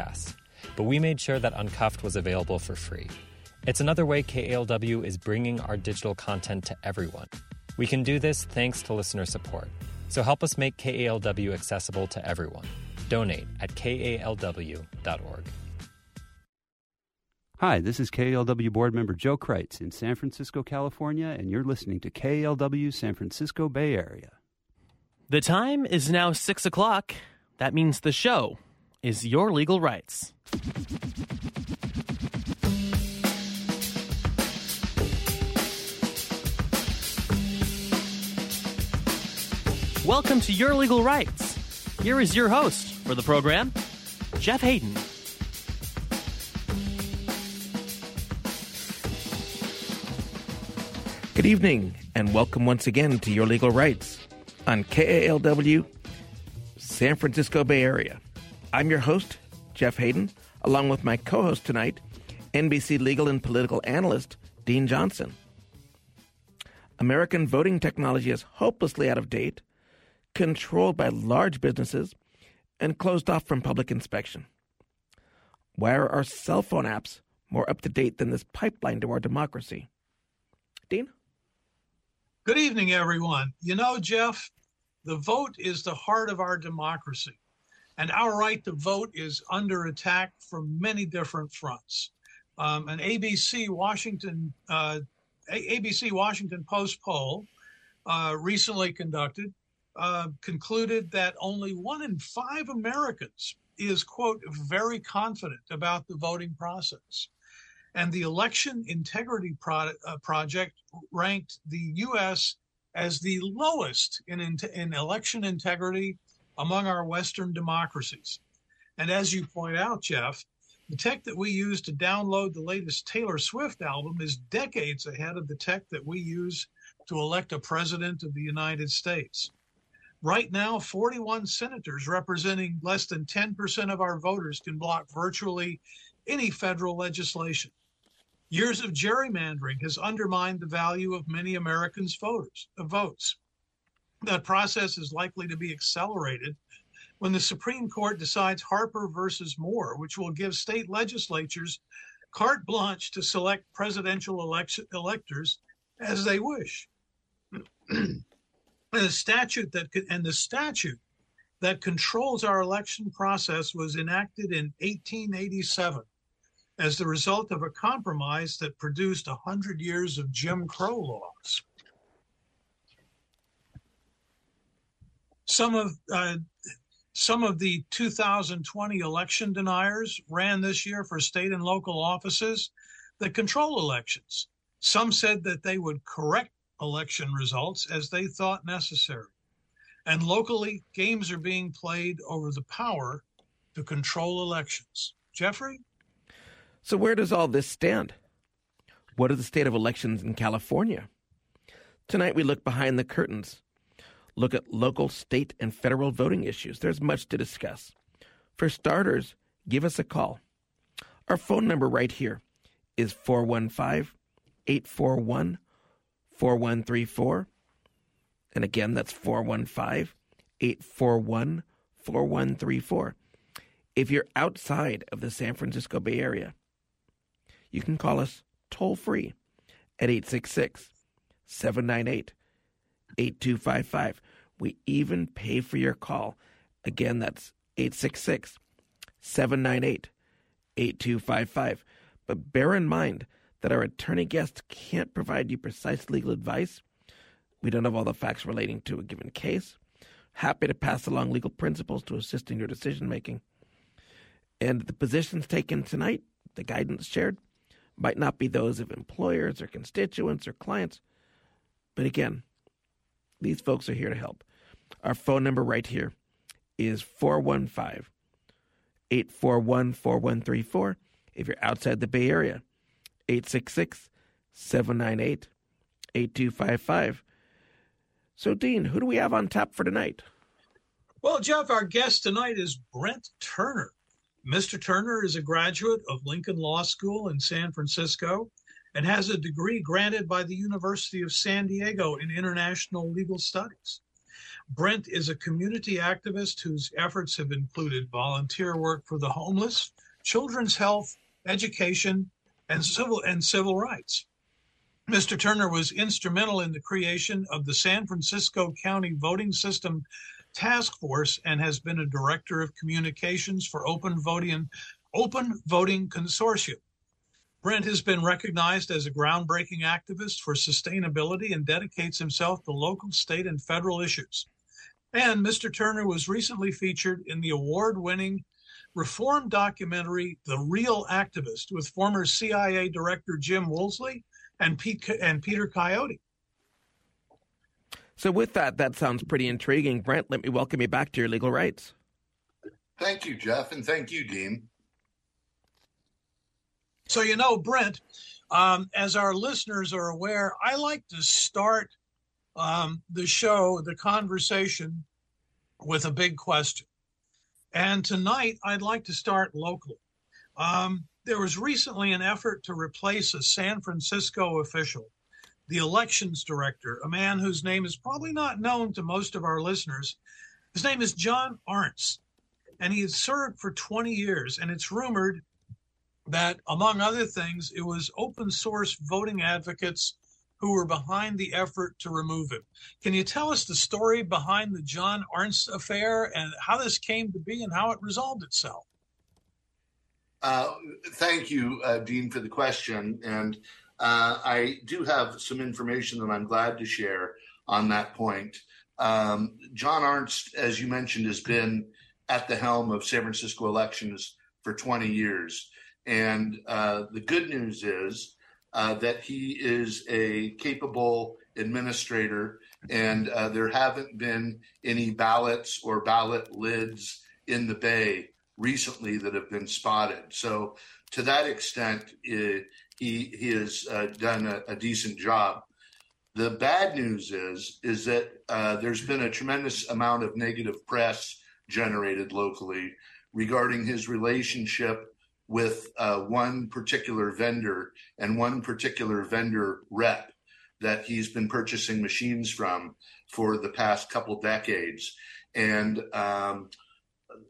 podcasts, but we made sure that Uncuffed was available for free. It's another way KALW is bringing our digital content to everyone. We can do this thanks to listener support. So help us make KALW accessible to everyone. Donate at kalw.org. Hi, this is KALW board member Joe Kreitz in San Francisco, California, and you're listening to KALW San Francisco Bay Area. The time is now 6 o'clock. That means the show is Your Legal Rights. Welcome to Your Legal Rights. Here is your host for the program, Jeff Hayden. Good evening, and welcome once again to Your Legal Rights on KALW, San Francisco Bay Area. I'm your host, Jeff Hayden, along with my co host tonight, NBC legal and political analyst, Dean Johnson. American voting technology is hopelessly out of date, controlled by large businesses, and closed off from public inspection. Why are our cell phone apps more up to date than this pipeline to our democracy? Dean? Good evening, everyone. You know, Jeff, the vote is the heart of our democracy, and our right to vote is under attack from many different fronts. Um, an ABC Washington uh, ABC Washington Post poll uh, recently conducted uh, concluded that only one in five Americans is quote very confident about the voting process. And the Election Integrity Pro- uh, Project ranked the U.S. as the lowest in, in, in election integrity among our Western democracies. And as you point out, Jeff, the tech that we use to download the latest Taylor Swift album is decades ahead of the tech that we use to elect a president of the United States. Right now, 41 senators representing less than 10% of our voters can block virtually any federal legislation. Years of gerrymandering has undermined the value of many Americans' voters, votes. That process is likely to be accelerated when the Supreme Court decides Harper versus Moore, which will give state legislatures carte blanche to select presidential election, electors as they wish. and the statute that and the statute that controls our election process was enacted in 1887 as the result of a compromise that produced 100 years of Jim Crow laws. Some of uh, some of the 2020 election deniers ran this year for state and local offices that control elections. Some said that they would correct election results as they thought necessary. And locally, games are being played over the power to control elections. Jeffrey? So, where does all this stand? What is the state of elections in California? Tonight, we look behind the curtains, look at local, state, and federal voting issues. There's much to discuss. For starters, give us a call. Our phone number right here is 415 841 4134. And again, that's 415 841 4134. If you're outside of the San Francisco Bay Area, you can call us toll free at 866 798 8255. We even pay for your call. Again, that's 866 798 8255. But bear in mind that our attorney guests can't provide you precise legal advice. We don't have all the facts relating to a given case. Happy to pass along legal principles to assist in your decision making. And the positions taken tonight, the guidance shared, might not be those of employers or constituents or clients. But again, these folks are here to help. Our phone number right here is 415 841 4134. If you're outside the Bay Area, 866 798 8255. So, Dean, who do we have on tap for tonight? Well, Jeff, our guest tonight is Brent Turner. Mr. Turner is a graduate of Lincoln Law School in San Francisco and has a degree granted by the University of San Diego in international legal studies. Brent is a community activist whose efforts have included volunteer work for the homeless, children's health, education, and civil and civil rights. Mr. Turner was instrumental in the creation of the San Francisco County Voting System Task Force and has been a director of communications for Open Voting Open Voting Consortium. Brent has been recognized as a groundbreaking activist for sustainability and dedicates himself to local, state, and federal issues. And Mr. Turner was recently featured in the award winning reform documentary, The Real Activist, with former CIA Director Jim Woolsey and, Pete, and Peter Coyote. So, with that, that sounds pretty intriguing. Brent, let me welcome you back to your legal rights. Thank you, Jeff, and thank you, Dean. So, you know, Brent, um, as our listeners are aware, I like to start um, the show, the conversation, with a big question. And tonight, I'd like to start locally. Um, there was recently an effort to replace a San Francisco official, the elections director, a man whose name is probably not known to most of our listeners. His name is John Arntz, and he has served for 20 years. And it's rumored that, among other things, it was open source voting advocates who were behind the effort to remove him. Can you tell us the story behind the John Arntz affair and how this came to be and how it resolved itself? Uh, thank you, uh, Dean, for the question. And uh, I do have some information that I'm glad to share on that point. Um, John Arntz, as you mentioned, has been at the helm of San Francisco elections for 20 years. And uh, the good news is uh, that he is a capable administrator, and uh, there haven't been any ballots or ballot lids in the Bay recently that have been spotted. So, to that extent, it, he he has uh, done a, a, decent job. The bad news is is that uh, there's been a tremendous amount of negative press generated locally regarding his relationship with uh, one particular vendor and one particular vendor rep that he's been purchasing machines from for the past couple decades. And um,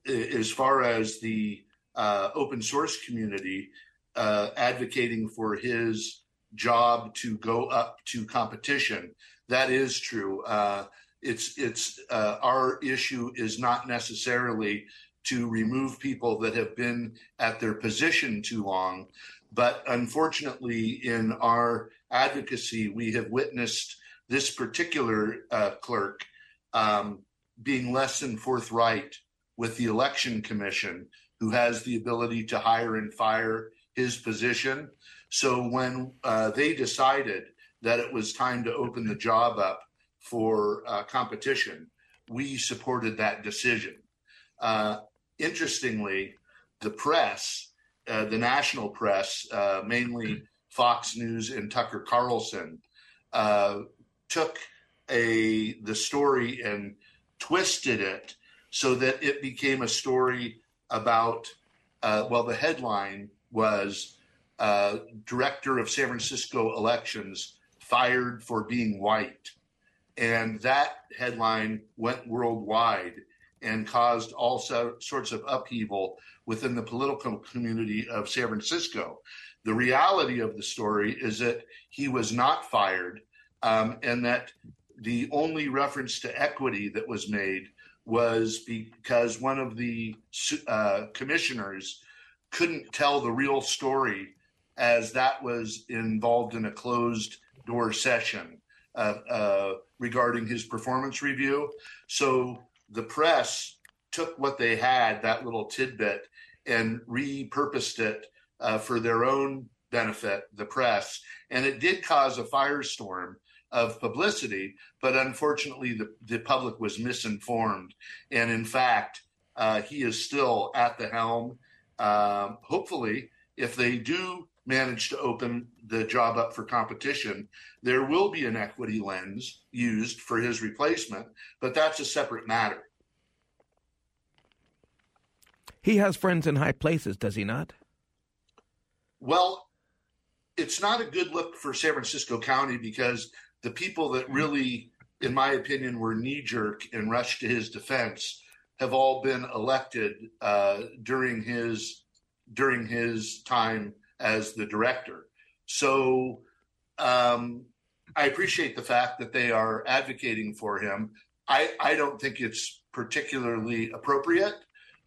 as far as the uh, open source community uh, advocating for his job to go up to competition, that is true. Uh, it's it's uh, our issue is not necessarily to remove people that have been at their position too long. But unfortunately, in our advocacy, we have witnessed this particular uh, clerk um, being less than forthright with the election commission, who has the ability to hire and fire his position. So when uh, they decided that it was time to open the job up for uh, competition, we supported that decision. Uh, interestingly, the press, uh, the national press, uh, mainly Fox News and Tucker Carlson, uh, took a the story and twisted it so that it became a story about. Uh, well, the headline was uh, "Director of San Francisco Elections Fired for Being White," and that headline went worldwide and caused all so, sorts of upheaval within the political community of San Francisco. The reality of the story is that he was not fired, um, and that the only reference to equity that was made was because one of the uh, commissioners couldn't tell the real story as that was involved in a closed door session uh, uh, regarding his performance review. So the press took what they had, that little tidbit, and repurposed it uh, for their own benefit, the press. And it did cause a firestorm of publicity, but unfortunately, the, the public was misinformed. And in fact, uh, he is still at the helm. Uh, hopefully, if they do manage to open the job up for competition, there will be an equity lens used for his replacement, but that's a separate matter. He has friends in high places, does he not? Well, it's not a good look for San Francisco County because the people that really in my opinion, were knee jerk and rushed to his defense, have all been elected uh, during his during his time as the director. So um, I appreciate the fact that they are advocating for him. I, I don't think it's particularly appropriate,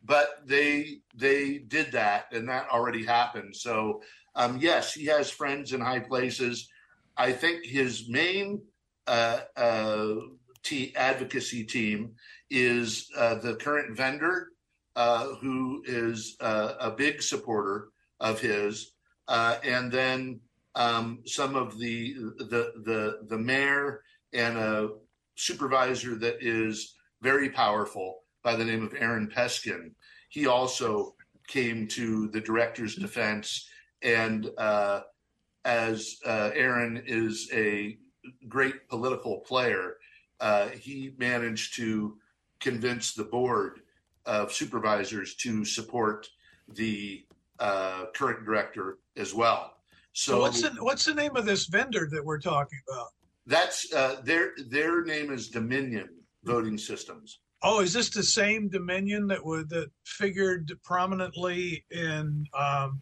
but they they did that, and that already happened. So um, yes, he has friends in high places. I think his main uh, uh, t- advocacy team is uh, the current vendor, uh, who is uh, a big supporter of his, uh, and then um, some of the the the the mayor and a supervisor that is very powerful by the name of Aaron Peskin. He also came to the director's defense, and uh, as uh, Aaron is a great political player, uh, he managed to convince the board of supervisors to support the uh, current director as well. So, what's the what's the name of this vendor that we're talking about? That's uh, their their name is Dominion Voting Systems. Oh, is this the same Dominion that would that figured prominently in um,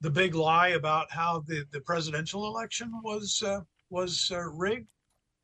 the big lie about how the, the presidential election was uh, was uh, rigged?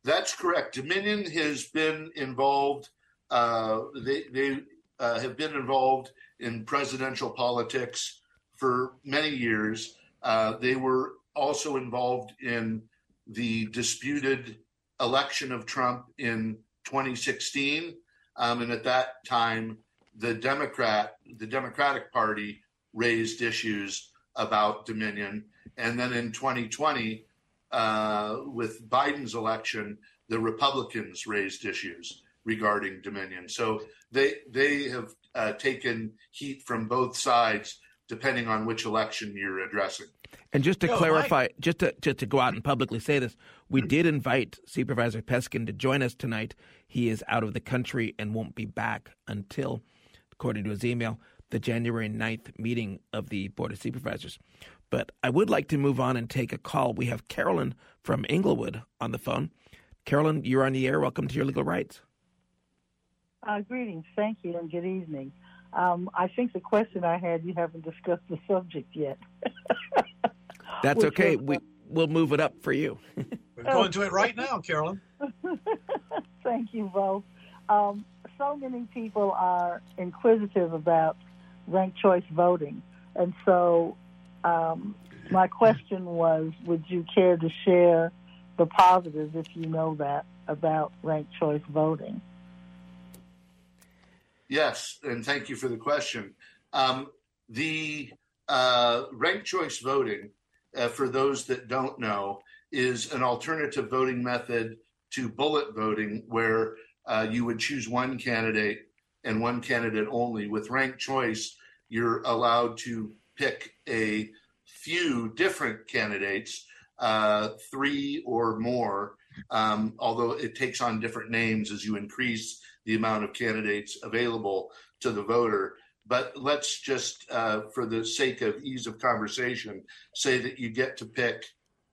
That's correct. Dominion has been involved. Uh, they they uh, have been involved in presidential politics for many years. Uh, they were also involved in the disputed election of Trump in 2016, um, and at that time, the Democrat, the Democratic Party, raised issues about Dominion, and then in 2020, uh, with Biden's election, the Republicans raised issues regarding Dominion. So they they have uh, taken heat from both sides depending on which election you're addressing. And just to clarify, just to just to go out and publicly say this, we did invite Supervisor Peskin to join us tonight. He is out of the country and won't be back until, according to his email, the January 9th meeting of the Board of Supervisors. But I would like to move on and take a call. We have Carolyn from Englewood on the phone. Carolyn, you're on the air. Welcome to your legal rights. Uh, greetings. Thank you, and good evening. Um, I think the question I had, you haven't discussed the subject yet. That's okay. Was, we we'll move it up for you. We're going to it right now, Carolyn. Thank you both. Um, so many people are inquisitive about ranked choice voting, and so um, my question was: Would you care to share the positives, if you know that, about ranked choice voting? Yes, and thank you for the question. Um, the uh, ranked choice voting, uh, for those that don't know, is an alternative voting method to bullet voting where uh, you would choose one candidate and one candidate only. With ranked choice, you're allowed to pick a few different candidates, uh, three or more, um, although it takes on different names as you increase the amount of candidates available to the voter. But let's just, uh, for the sake of ease of conversation, say that you get to pick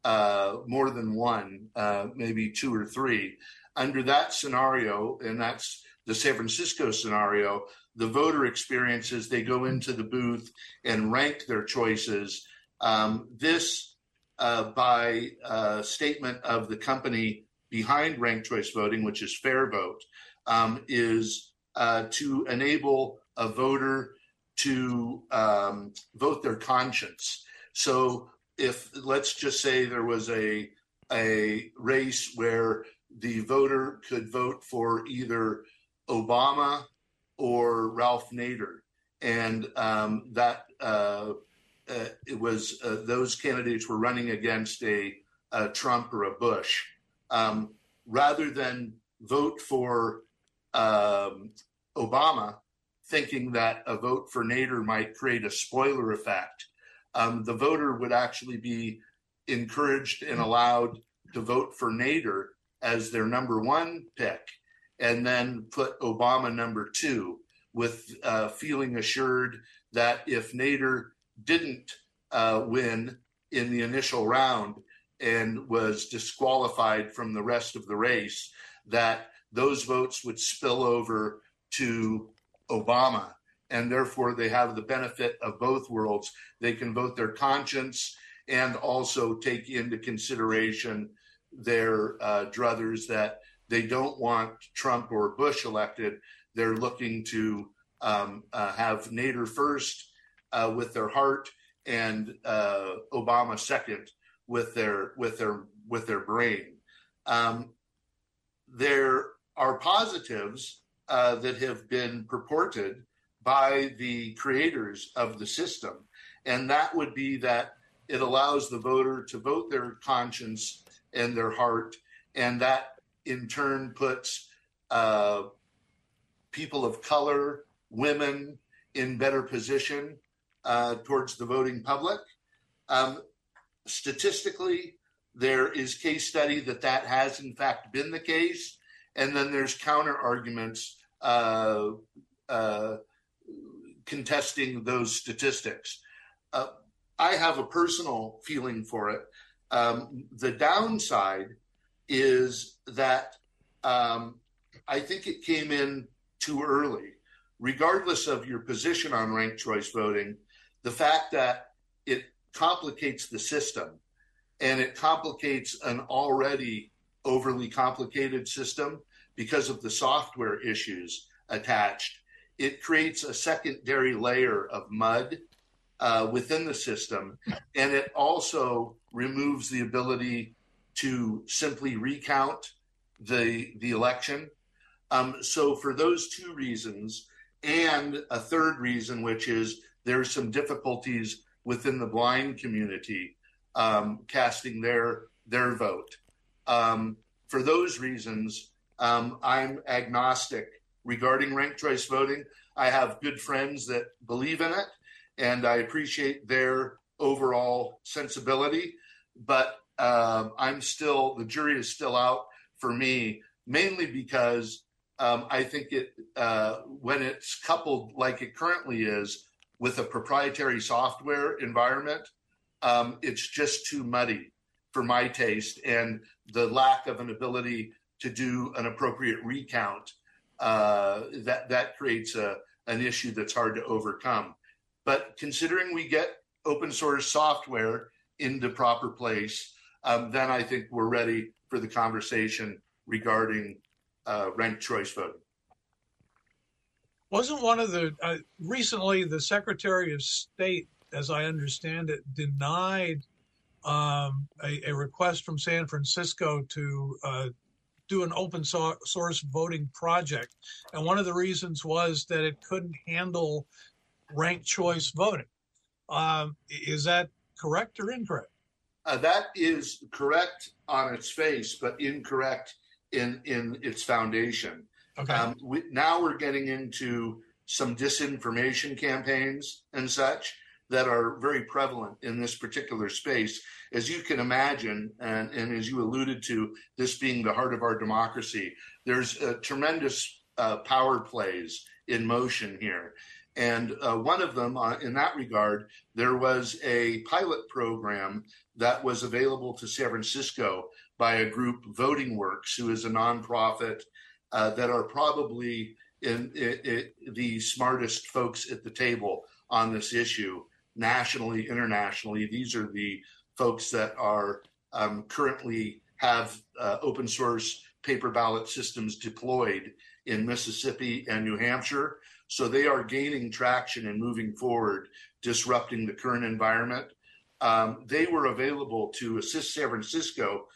uh, more than one, uh, maybe two or three. Under that scenario, and that's the San Francisco scenario, the voter experiences, they go into the booth and rank their choices. Um, this, uh, by uh, statement of the company behind ranked choice voting, which is Fair FairVote, um, is uh, to enable a voter to um, vote their conscience. So if let's just say there was a a race where the voter could vote for either Obama or Ralph Nader, and um, that uh, uh, it was uh, those candidates were running against a, a Trump or a Bush, um, rather than vote for um, Obama, thinking that a vote for Nader might create a spoiler effect. Um, the voter would actually be encouraged and allowed to vote for Nader as their number one pick, and then put Obama number two, with uh, feeling assured that if Nader didn't uh, win in the initial round and was disqualified from the rest of the race, that those votes would spill over to Obama. And therefore, they have the benefit of both worlds. They can vote their conscience and also take into consideration their uh, druthers that they don't want Trump or Bush elected. They're looking to um, uh, have Nader first uh, with their heart and uh, Obama second with their with their with their brain. Um, there are positives uh, that have been purported by the creators of the system, and that would be that it allows the voter to vote their conscience and their heart, and that in turn puts uh, people of color, women in better position uh, towards the voting public. Um, statistically, there is case study that that has in fact been the case, and then there's counter arguments uh, uh, contesting those statistics. Uh, I have a personal feeling for it. Um, the downside is that um, I think it came in too early. Regardless of your position on ranked choice voting, the fact that it complicates the system and it complicates an already overly complicated system because of the software issues attached. It creates a secondary layer of mud uh, within the system, and it also removes the ability to simply recount the the election. Um, so, for those two reasons, and a third reason, which is there's some difficulties within the blind community um, casting their their vote. Um, for those reasons, um, I'm agnostic regarding ranked choice voting. I have good friends that believe in it, and I appreciate their overall sensibility. But uh, I'm still the jury is still out for me, mainly because um, I think it uh, when it's coupled like it currently is with a proprietary software environment, um, it's just too muddy for my taste, and the lack of an ability to do an appropriate recount uh, that that creates a an issue that's hard to overcome. But considering we get open source software into proper place, um, then I think we're ready for the conversation regarding uh, ranked choice voting. Wasn't one of the uh, recently the Secretary of State, as I understand it, denied um, a, a, request from San Francisco to uh, do an open source voting project, and one of the reasons was that it couldn't handle ranked choice voting. Um, is that correct or incorrect? Uh, that is correct on its face, but incorrect in in its foundation. Okay. Um, we, now we're getting into some disinformation campaigns and such that are very prevalent in this particular space. As you can imagine, and, and as you alluded to, this being the heart of our democracy, there's tremendous uh, power plays in motion here. And uh, one of them, uh, in that regard, there was a pilot program that was available to San Francisco by a group, VotingWorks, who is a nonprofit uh, that are probably in, in, in, the smartest folks at the table on this issue, nationally, internationally. These are the folks that are um, currently have uh, open source paper ballot systems deployed in Mississippi and New Hampshire. So they are gaining traction and moving forward, disrupting the current environment. Um, they were available to assist San Francisco,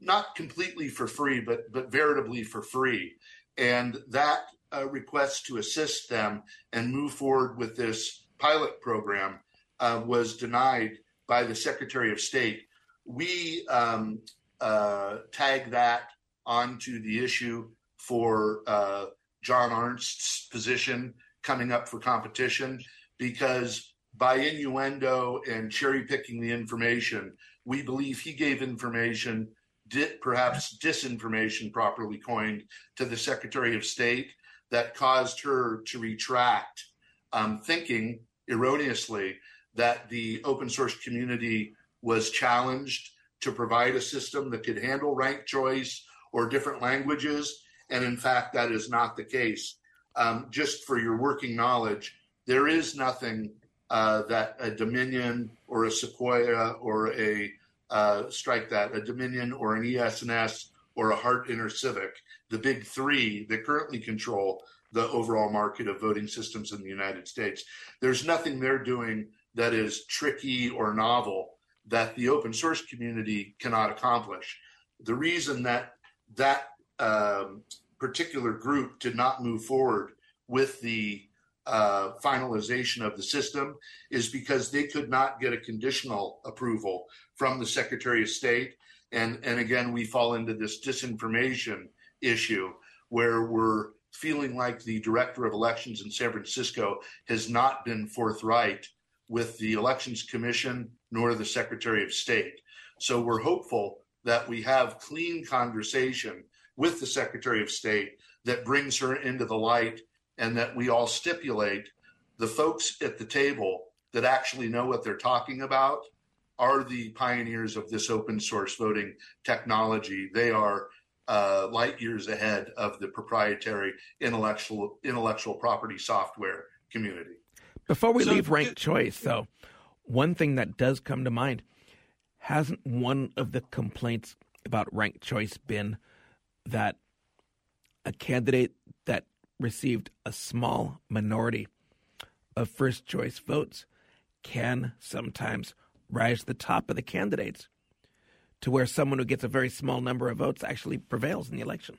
not completely for free, but but veritably for free. And that uh, request to assist them and move forward with this pilot program uh, was denied by the Secretary of State. We um, uh, tag that onto the issue for uh, John Arntz's position coming up for competition because by innuendo and cherry picking the information, we believe he gave information, di- perhaps disinformation, properly coined, to the Secretary of State that caused her to retract, um, thinking erroneously that the open source community was challenged to provide a system that could handle rank choice or different languages. And in fact, that is not the case. Um, just for your working knowledge, there is nothing uh, that a Dominion or a Sequoia or a uh, strike that a Dominion or an ES&S or a Hart InterCivic, the big three that currently control the overall market of voting systems in the United States. There's nothing they're doing that is tricky or novel that the open source community cannot accomplish. The reason that that um, particular group did not move forward with the uh, finalization of the system is because they could not get a conditional approval from the Secretary of State. And, and again, we fall into this disinformation issue where we're feeling like the director of elections in San Francisco has not been forthright with the Elections Commission nor the Secretary of State. So we're hopeful that we have clean conversation with the Secretary of State that brings her into the light and that we all stipulate the folks at the table that actually know what they're talking about are the pioneers of this open source voting technology. They are uh, light years ahead of the proprietary intellectual intellectual property software community. Before we so, leave ranked choice, though, one thing that does come to mind hasn't one of the complaints about ranked choice been that a candidate that received a small minority of first choice votes can sometimes rise to the top of the candidates to where someone who gets a very small number of votes actually prevails in the election.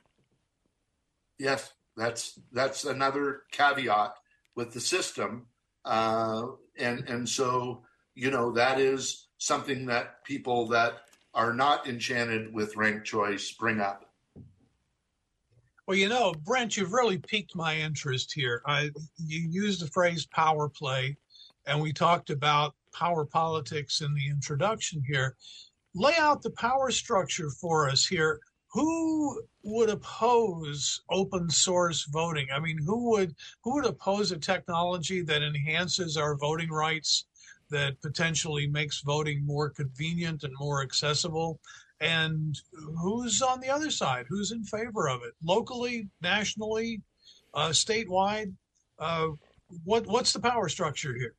Yes, that's that's another caveat with the system, uh, and and so you know that is something that people that are not enchanted with ranked choice bring up. Well, you know, Brent, you've really piqued my interest here. I, you used the phrase power play, and we talked about power politics in the introduction here. Lay out the power structure for us here. Who would oppose open source voting? I mean, who would who would oppose a technology that enhances our voting rights, that potentially makes voting more convenient and more accessible? and who's on the other side? Who's in favor of it? Locally, nationally, uh, statewide? Uh, what what's the power structure here?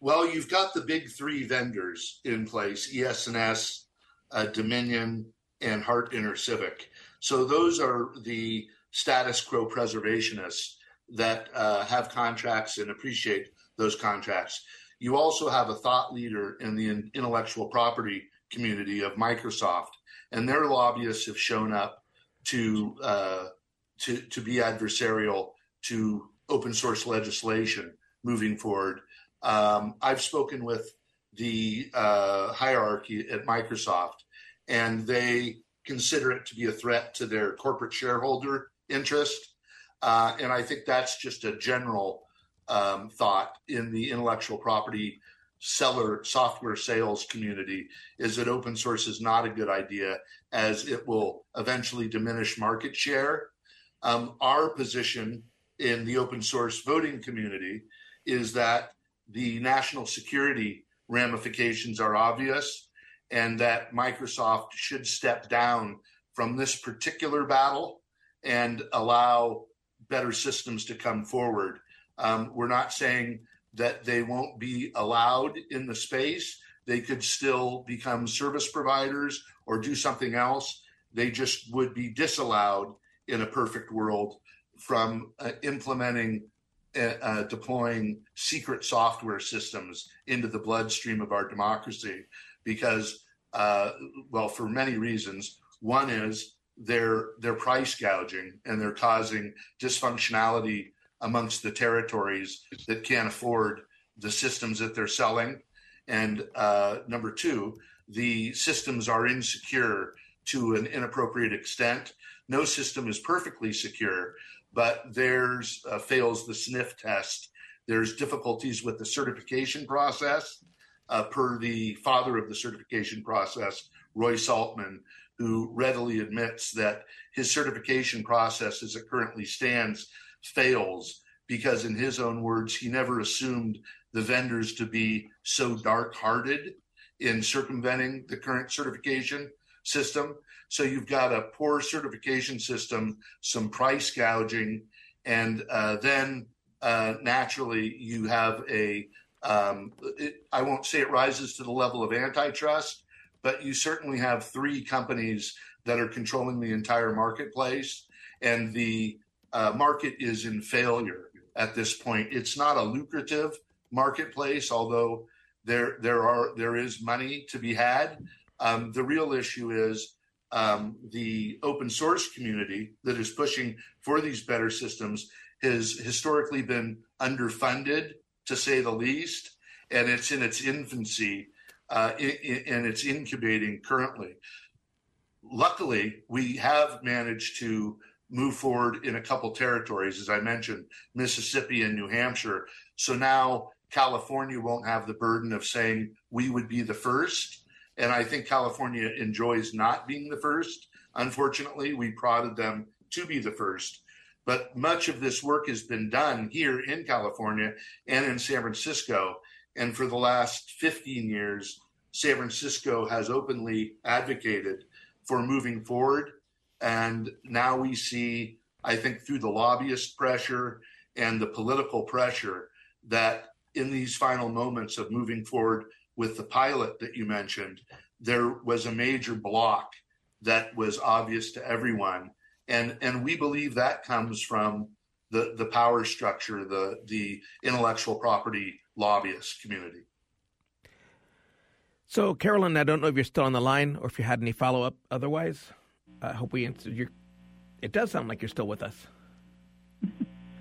Well, you've got the big three vendors in place: ES&S, uh, Dominion, and Hart InterCivic. So those are the status quo preservationists that uh, have contracts and appreciate those contracts. You also have a thought leader in the intellectual property community of Microsoft, and their lobbyists have shown up to uh, to to be adversarial to open source legislation moving forward. Um, I've spoken with the uh, hierarchy at Microsoft, and they consider it to be a threat to their corporate shareholder interest. Uh, and I think that's just a general um, thought in the intellectual property seller software sales community is that open source is not a good idea as it will eventually diminish market share. Um, our position in the open source voting community is that the national security ramifications are obvious and that Microsoft should step down from this particular battle and allow better systems to come forward. Um, we're not saying that they won't be allowed in the space. They could still become service providers or do something else. They just would be disallowed in a perfect world from uh, implementing, uh, uh, deploying secret software systems into the bloodstream of our democracy because, uh, well, for many reasons. One is they're they're price gouging and they're causing dysfunctionality amongst the territories that can't afford the systems that they're selling. And uh, number two, the systems are insecure to an inappropriate extent. No system is perfectly secure, but theirs uh, fails the sniff test. There's difficulties with the certification process, uh, per the father of the certification process, Roy Saltman, who readily admits that his certification process as it currently stands fails because, in his own words, he never assumed the vendors to be so dark hearted in circumventing the current certification system. So you've got a poor certification system, some price gouging, and uh, then uh, naturally you have a um, it, I won't say it rises to the level of antitrust, but you certainly have three companies that are controlling the entire marketplace, and the uh, market is in failure at this point. It's not a lucrative marketplace, although there there are there is money to be had. Um, the real issue is um, the open source community that is pushing for these better systems has historically been underfunded, to say the least, and it's in its infancy uh, and it's incubating currently. Luckily, we have managed to move forward in a couple territories, as I mentioned, Mississippi and New Hampshire. So now California won't have the burden of saying we would be the first. And I think California enjoys not being the first. Unfortunately, we prodded them to be the first. But much of this work has been done here in California and in San Francisco. And for the last 15 years, San Francisco has openly advocated for moving forward. And now we see, I think, through the lobbyist pressure and the political pressure, that in these final moments of moving forward with the pilot that you mentioned, there was a major block that was obvious to everyone. And, and we believe that comes from the, the power structure, the, the intellectual property lobbyist community. So, Carolyn, I don't know if you're still on the line or if you had any follow up. Otherwise, I hope we answered your. It does sound like you're still with us.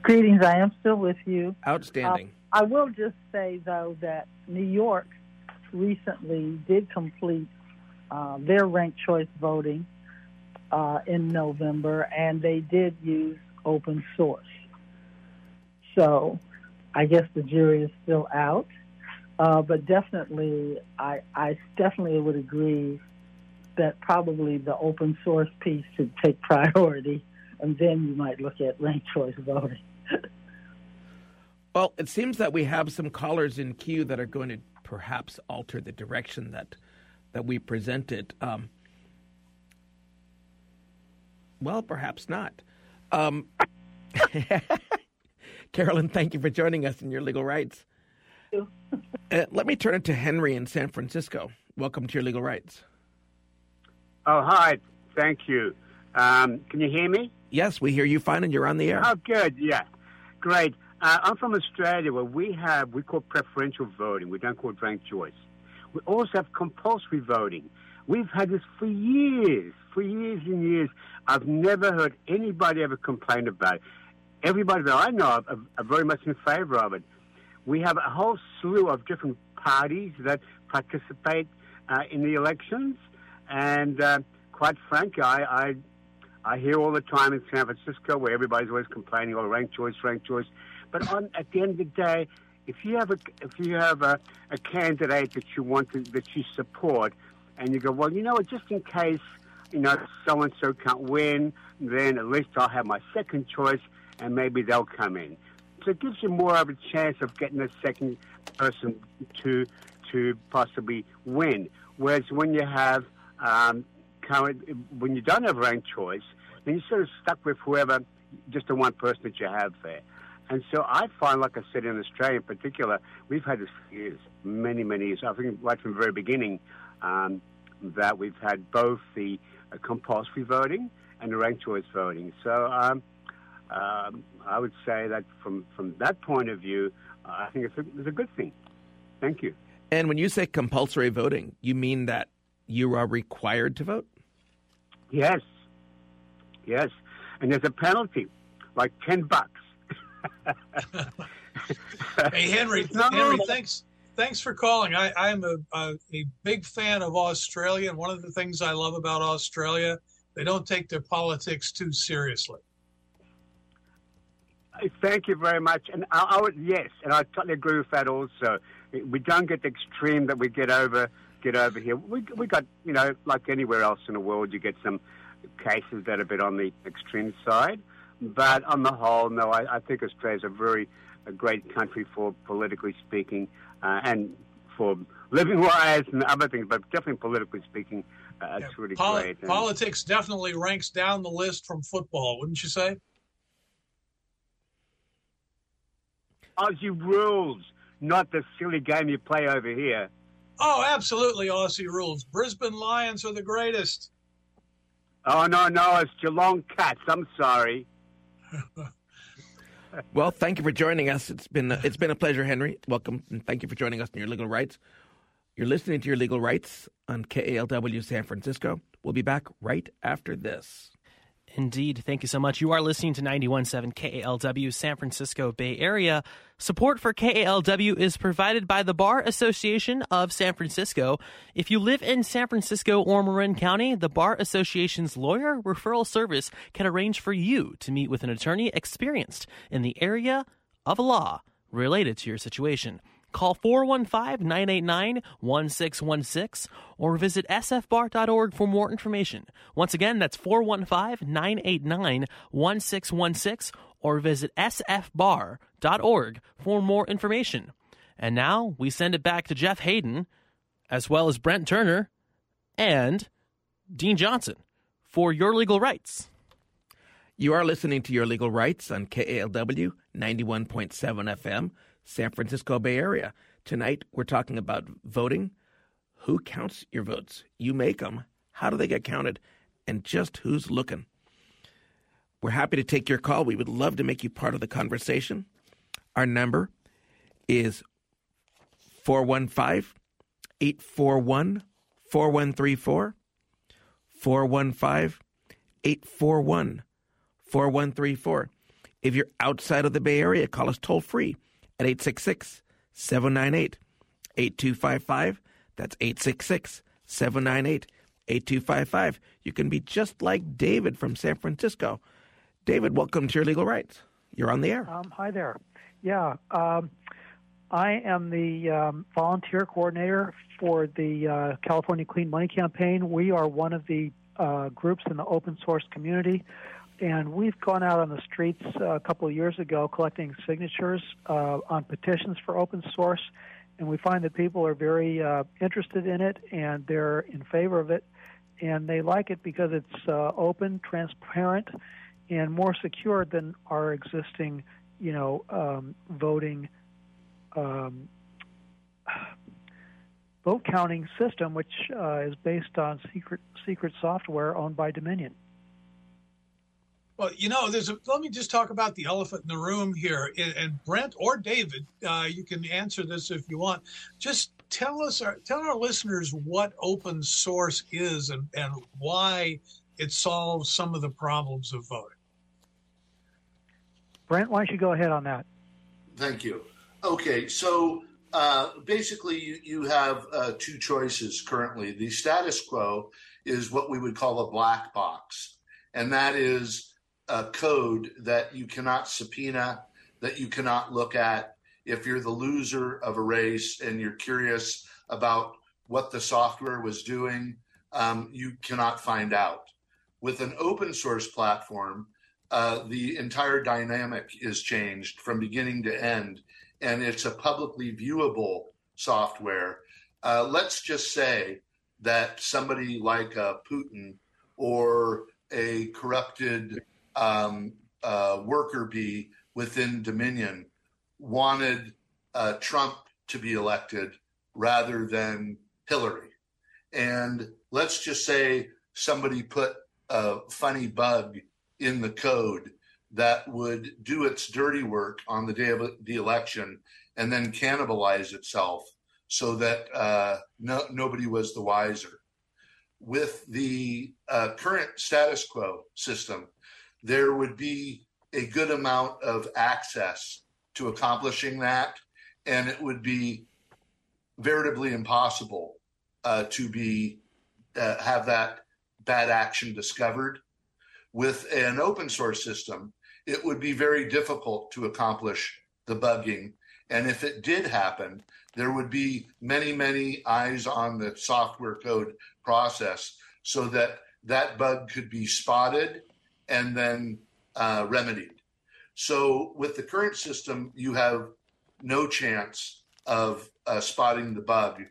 Greetings. I am still with you. Outstanding. Uh, I will just say, though, that New York recently did complete uh, their ranked choice voting uh, in November, and they did use open source. So I guess the jury is still out. Uh, but definitely, I, I definitely would agree that probably the open source piece should take priority, and then you might look at ranked choice voting. well, it seems that we have some callers in queue that are going to perhaps alter the direction that that we presented. Um, well, perhaps not. Um, Carolyn, thank you for joining us in your legal rights. uh, let me turn it to Henry in San Francisco. Welcome to your legal rights. Oh, hi. Thank you. Um, can you hear me? Yes, we hear you fine, and you're on the air. Oh, good. Yeah, great. Uh, I'm from Australia, where we have we call preferential voting. We don't call ranked choice. We also have compulsory voting. We've had this for years, for years and years. I've never heard anybody ever complain about it. Everybody that I know of are, are very much in favor of it. We have a whole slew of different parties that participate uh, in the elections, and uh, quite frankly, I, I I hear all the time in San Francisco where everybody's always complaining, "Oh, ranked choice, ranked choice." But on, at the end of the day, if you have a if you have a, a candidate that you want to, that you support, and you go, well, you know, just in case you know so and so can't win, then at least I'll have my second choice, and maybe they'll come in. So it gives you more of a chance of getting a second person to to possibly win. Whereas when you have um, current, when you don't have ranked choice, then you're sort of stuck with whoever, just the one person that you have there. And so I find, like I said, in Australia in particular, we've had this for years, many, many years. I think right from the very beginning um, that we've had both the uh, compulsory voting and the ranked choice voting. So um, um, I would say that from, from that point of view, uh, I think it's a, it's a good thing. Thank you. And when you say compulsory voting, you mean that you are required to vote? Yes. Yes. And there's a penalty, like 10 bucks. Hey, Henry, Henry, thanks. Thanks for calling. I, I'm a, a, a big fan of Australia, and one of the things I love about Australia, they don't take their politics too seriously. Thank you very much. And I, I would, yes, and I totally agree with that also. We don't get the extreme that we get over get over here. We we got you know like anywhere else in the world, you get some cases that are a bit on the extreme side, but on the whole, no, I, I think Australia's a very a great country for politically speaking, uh, and for living wise and other things, but definitely politically speaking, uh, it's really Poli- great. And- Politics definitely ranks down the list from football, wouldn't you say? Aussie rules, not the silly game you play over here. Oh, absolutely, Aussie rules. Brisbane Lions are the greatest. Oh no, no, it's Geelong Cats. I'm sorry. Well, thank you for joining us. It's been it's been a pleasure, Henry. Welcome and thank you for joining us in your legal rights. You're listening to your legal rights on KALW San Francisco. We'll be back right after this. Indeed. Thank you so much. You are listening to 91.7 KALW San Francisco Bay Area. Support for KALW is provided by the Bar Association of San Francisco. If you live in San Francisco or Marin County, the Bar Association's lawyer referral service can arrange for you to meet with an attorney experienced in the area of law related to your situation. Call 415 989 1616 or visit sfbar.org for more information. Once again, that's 415 989 1616 or visit sfbar.org for more information. And now we send it back to Jeff Hayden, as well as Brent Turner and Dean Johnson for your legal rights. You are listening to Your Legal Rights on KALW 91.7 FM, San Francisco Bay Area. Tonight, we're talking about voting. Who counts your votes? You make them. How do they get counted? And just who's looking? We're happy to take your call. We would love to make you part of the conversation. Our number is 415 841 4134. 415 841 4134. If you're outside of the Bay Area, call us toll free at 866 798 8255. That's 866 798 8255. You can be just like David from San Francisco. David, welcome to your legal rights. You're on the air. Um, hi there. Yeah, um, I am the um, volunteer coordinator for the uh, California Clean Money Campaign. We are one of the uh, groups in the open source community, and we've gone out on the streets uh, a couple of years ago collecting signatures uh, on petitions for open source, and we find that people are very uh, interested in it and they're in favor of it, and they like it because it's uh, open, transparent, and more secure than our existing, you know, um, voting. Um, vote counting system, which uh, is based on secret secret software owned by Dominion. Well, you know, there's a, let me just talk about the elephant in the room here. And, and Brent or David, uh, you can answer this if you want. Just tell us, our, tell our listeners what open source is and, and why it solves some of the problems of voting. Brent, why don't you go ahead on that? Thank you. Okay, so uh, basically, you, you have uh, two choices currently. The status quo is what we would call a black box, and that is a code that you cannot subpoena, that you cannot look at. If you're the loser of a race and you're curious about what the software was doing, um, you cannot find out. With an open source platform, uh, the entire dynamic is changed from beginning to end, and it's a publicly viewable software. Uh, let's just say that somebody like uh, Putin or a corrupted um, uh, worker bee within Dominion wanted uh, Trump to be elected rather than Hillary. And let's just say somebody put a funny bug in the code that would do its dirty work on the day of the election and then cannibalize itself so that uh, no, nobody was the wiser. With the uh, current status quo system, there would be a good amount of access to accomplishing that, and it would be veritably impossible uh, to be uh, have that bad action discovered. With an open source system, it would be very difficult to accomplish the bugging. And if it did happen, there would be many, many eyes on the software code process so that that bug could be spotted and then uh, remedied. So with the current system, you have no chance of uh, spotting the bug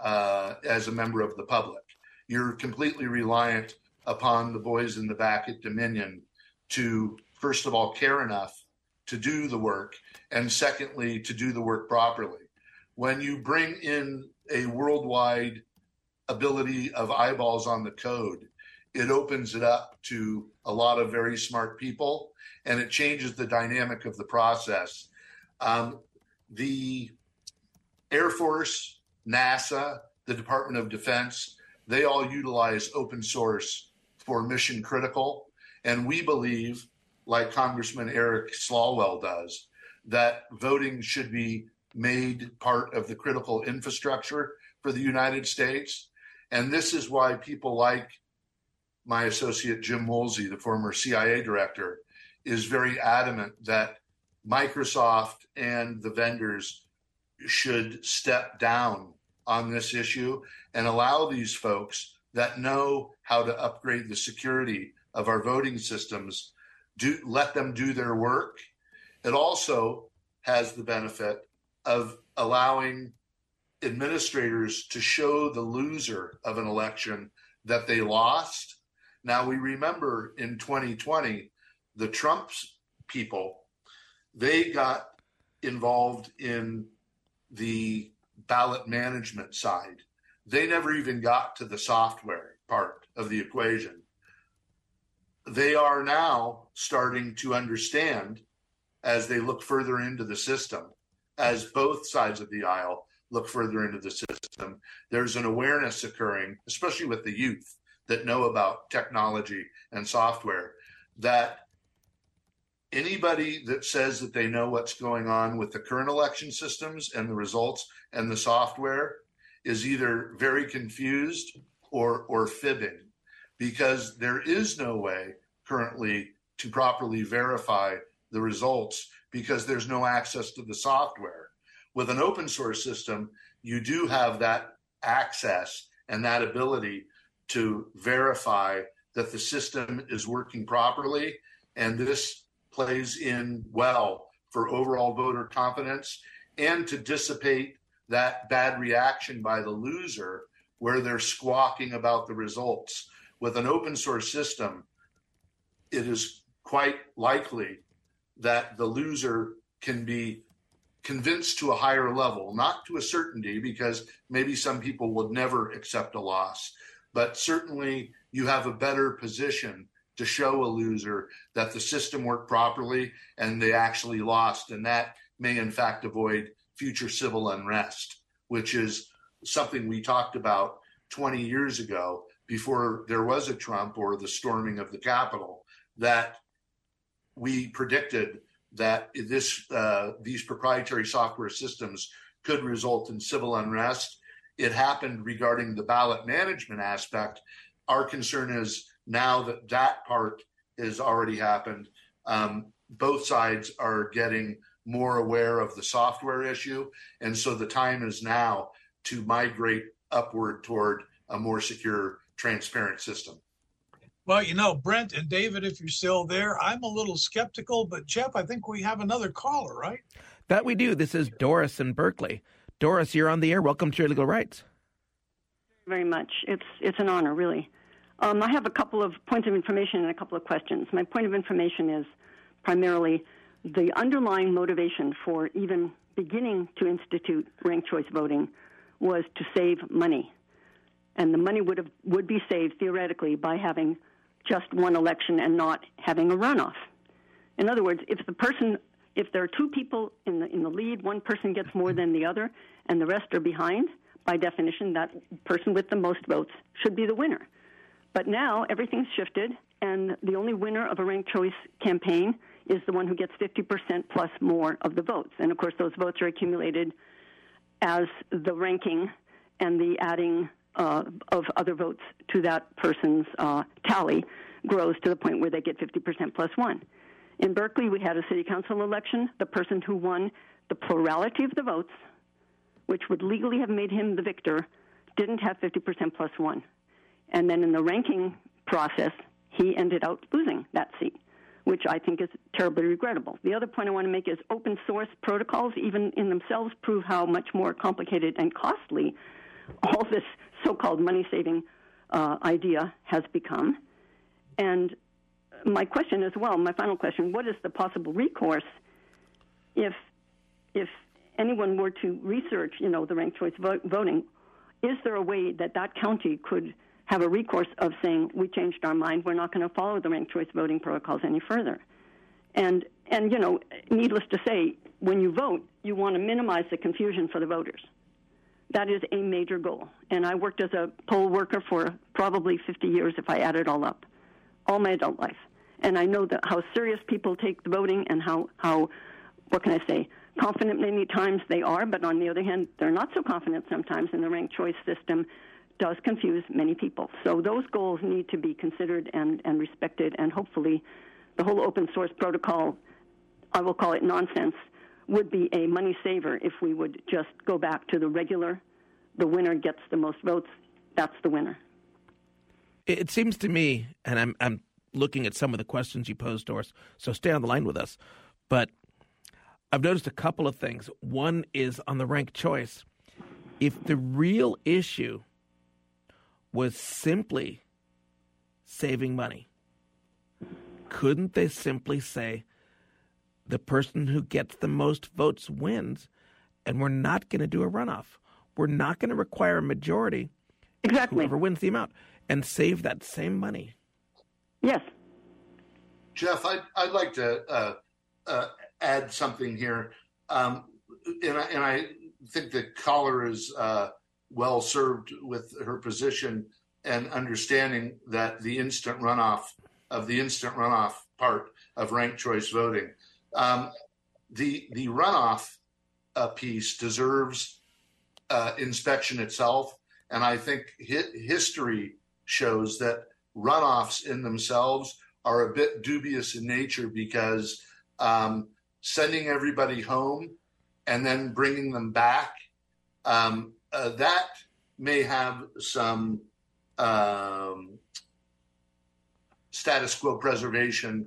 uh, as a member of the public. You're completely reliant upon the boys in the back at Dominion to, first of all, care enough to do the work, and secondly, to do the work properly. When you bring in a worldwide ability of eyeballs on the code, it opens it up to a lot of very smart people and it changes the dynamic of the process. Um, the Air Force, NASA, the Department of Defense, they all utilize open source for mission critical. And we believe, like Congressman Eric Swalwell does, that voting should be made part of the critical infrastructure for the United States. And this is why people like my associate Jim Woolsey, the former CIA director, is very adamant that Microsoft and the vendors should step down on this issue and allow these folks that know how to upgrade the security of our voting systems do let them do their work. It also has the benefit of allowing administrators to show the loser of an election that they lost now we remember in 2020 the trump's people they got involved in the ballot management side. They never even got to the software part of the equation. They are now starting to understand as they look further into the system, as both sides of the aisle look further into the system, there's an awareness occurring, especially with the youth that know about technology and software, that anybody that says that they know what's going on with the current election systems and the results and the software is either very confused or or fibbing because there is no way currently to properly verify the results because there's no access to the software. With an open source system you do have that access and that ability to verify that the system is working properly and this plays in well for overall voter confidence and to dissipate that bad reaction by the loser where they're squawking about the results. With an open source system, it is quite likely that the loser can be convinced to a higher level, not to a certainty, because maybe some people would never accept a loss, but certainly you have a better position to show a loser that the system worked properly and they actually lost. And that may, in fact, avoid future civil unrest, which is something we talked about 20 years ago before there was a Trump or the storming of the Capitol, that we predicted that this uh, these proprietary software systems could result in civil unrest. It happened regarding the ballot management aspect. Our concern is now that that part has already happened, um, both sides are getting more aware of the software issue. And so the time is now to migrate upward toward a more secure, transparent system. Well, you know, Brent and David, if you're still there, I'm a little skeptical, but Jeff, I think we have another caller, right? That we do. This is Doris in Berkeley. Doris, you're on the air. Welcome to your legal rights. Very much. It's it's an honor, really. Um, I have a couple of points of information and a couple of questions. My point of information is primarily the underlying motivation for even beginning to institute ranked choice voting was to save money. And the money would have would be saved theoretically by having just one election and not having a runoff. In other words, if the person if there are two people in the in the lead, one person gets more than the other and the rest are behind, by definition that person with the most votes should be the winner. But now everything's shifted, and the only winner of a ranked choice campaign is the one who gets 50% plus more of the votes. And of course, those votes are accumulated as the ranking and the adding uh, of other votes to that person's uh, tally grows to the point where they get 50% plus one. In Berkeley, we had a city council election. The person who won the plurality of the votes, which would legally have made him the victor, didn't have 50% plus one. And then in the ranking process, he ended up losing that seat. which I think is terribly regrettable. The other point I want to make is open source protocols, even in themselves, prove how much more complicated and costly all this so called money saving uh, idea has become. And my question as well, my final question, what is the possible recourse if if anyone were to research, you know, the ranked choice voting? Is there a way that that county could have a recourse of saying we changed our mind, we're not going to follow the ranked choice voting protocols any further? And and you know, needless to say, when you vote, you want to minimize the confusion for the voters. That is a major goal. And I worked as a poll worker for probably 50 years, if I add it all up, all my adult life. And I know that how serious people take the voting and how, how what can I say, confident many times they are, but on the other hand, they're not so confident sometimes, and the ranked choice system does confuse many people. So those goals need to be considered and, and respected, and hopefully the whole open source protocol, I will call it nonsense, would be a money saver if we would just go back to the regular, the winner gets the most votes, that's the winner. It seems to me, and I'm, I'm looking at some of the questions you posed, to us. so stay on the line with us, but I've noticed a couple of things. One is on the ranked choice. If the real issue was simply saving money, couldn't they simply say the person who gets the most votes wins and we're not going to do a runoff? We're not going to require a majority. Exactly. Whoever wins the amount and save that same money. Yes. Jeff, I'd, I'd like to uh, uh, add something here. Um, and, I, and I think the caller is uh, well served with her position and understanding that the instant runoff of the instant runoff part of ranked choice voting. Um, the the runoff uh, piece deserves uh, inspection itself, and I think hi- history shows that runoffs in themselves are a bit dubious in nature because um, sending everybody home and then bringing them back, um, uh, that may have some um, status quo preservation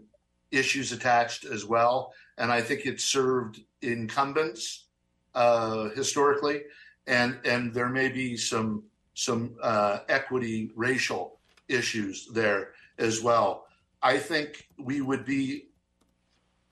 issues attached as well. And I think it served incumbents uh, historically, and and there may be some some uh, equity racial issues there as well. I think we would be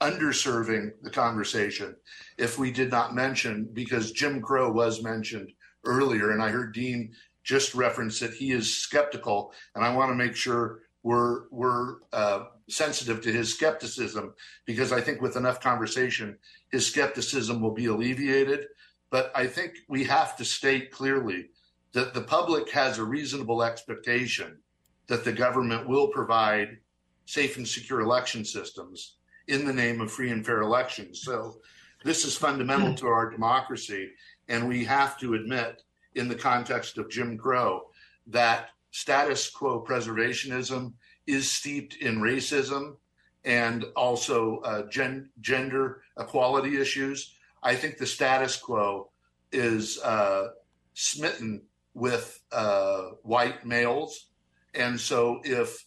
underserving the conversation if we did not mention, because Jim Crow was mentioned earlier, and I heard Dean just reference that he is skeptical, and I want to make sure we're we're uh, sensitive to his skepticism because I think with enough conversation, his skepticism will be alleviated. But I think we have to state clearly that the public has a reasonable expectation that the government will provide safe and secure election systems in the name of free and fair elections. So this is fundamental to our democracy. And we have to admit, in the context of Jim Crow, that status quo preservationism is steeped in racism and also uh, gen- gender equality issues. I think the status quo is uh, smitten with uh, white males. And so if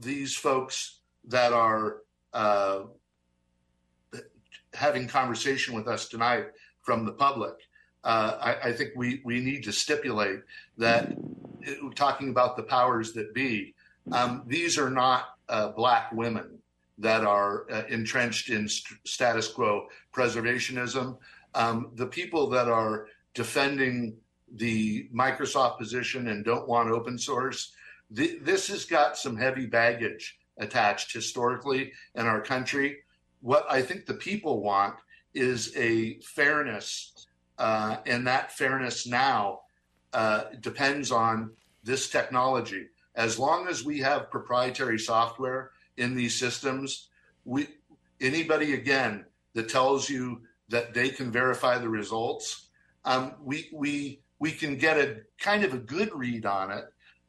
these folks that are uh, having conversation with us tonight from the public. Uh, I, I, think we, we need to stipulate that uh, talking about the powers that be, um, these are not uh, black women that are uh, entrenched in st- status quo preservationism. Um, the people that are defending the Microsoft position and don't want open source, th- this has got some heavy baggage attached historically in our country. What I think the people want is a fairness, uh, and that fairness now uh, depends on this technology. As long as we have proprietary software in these systems, we anybody again that tells you that they can verify the results, um, we we we can get a kind of a good read on it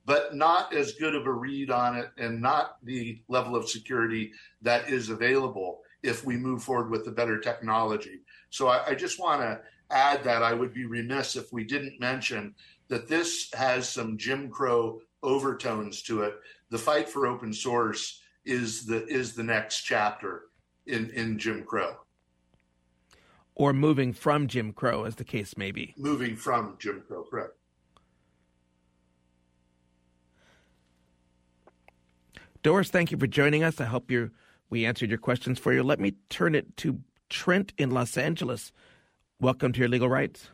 but not as good of a read on it and not the level of security that is available if we move forward with the better technology. So I, I just want to add that I would be remiss if we didn't mention that this has some Jim Crow overtones to it. The fight for open source is the is the next chapter in in Jim Crow. Or moving from Jim Crow, as the case may be. Moving from Jim Crow, correct. Doris, thank you for joining us. I hope you we answered your questions for you. Let me turn it to Trent in Los Angeles. Welcome to your legal rights.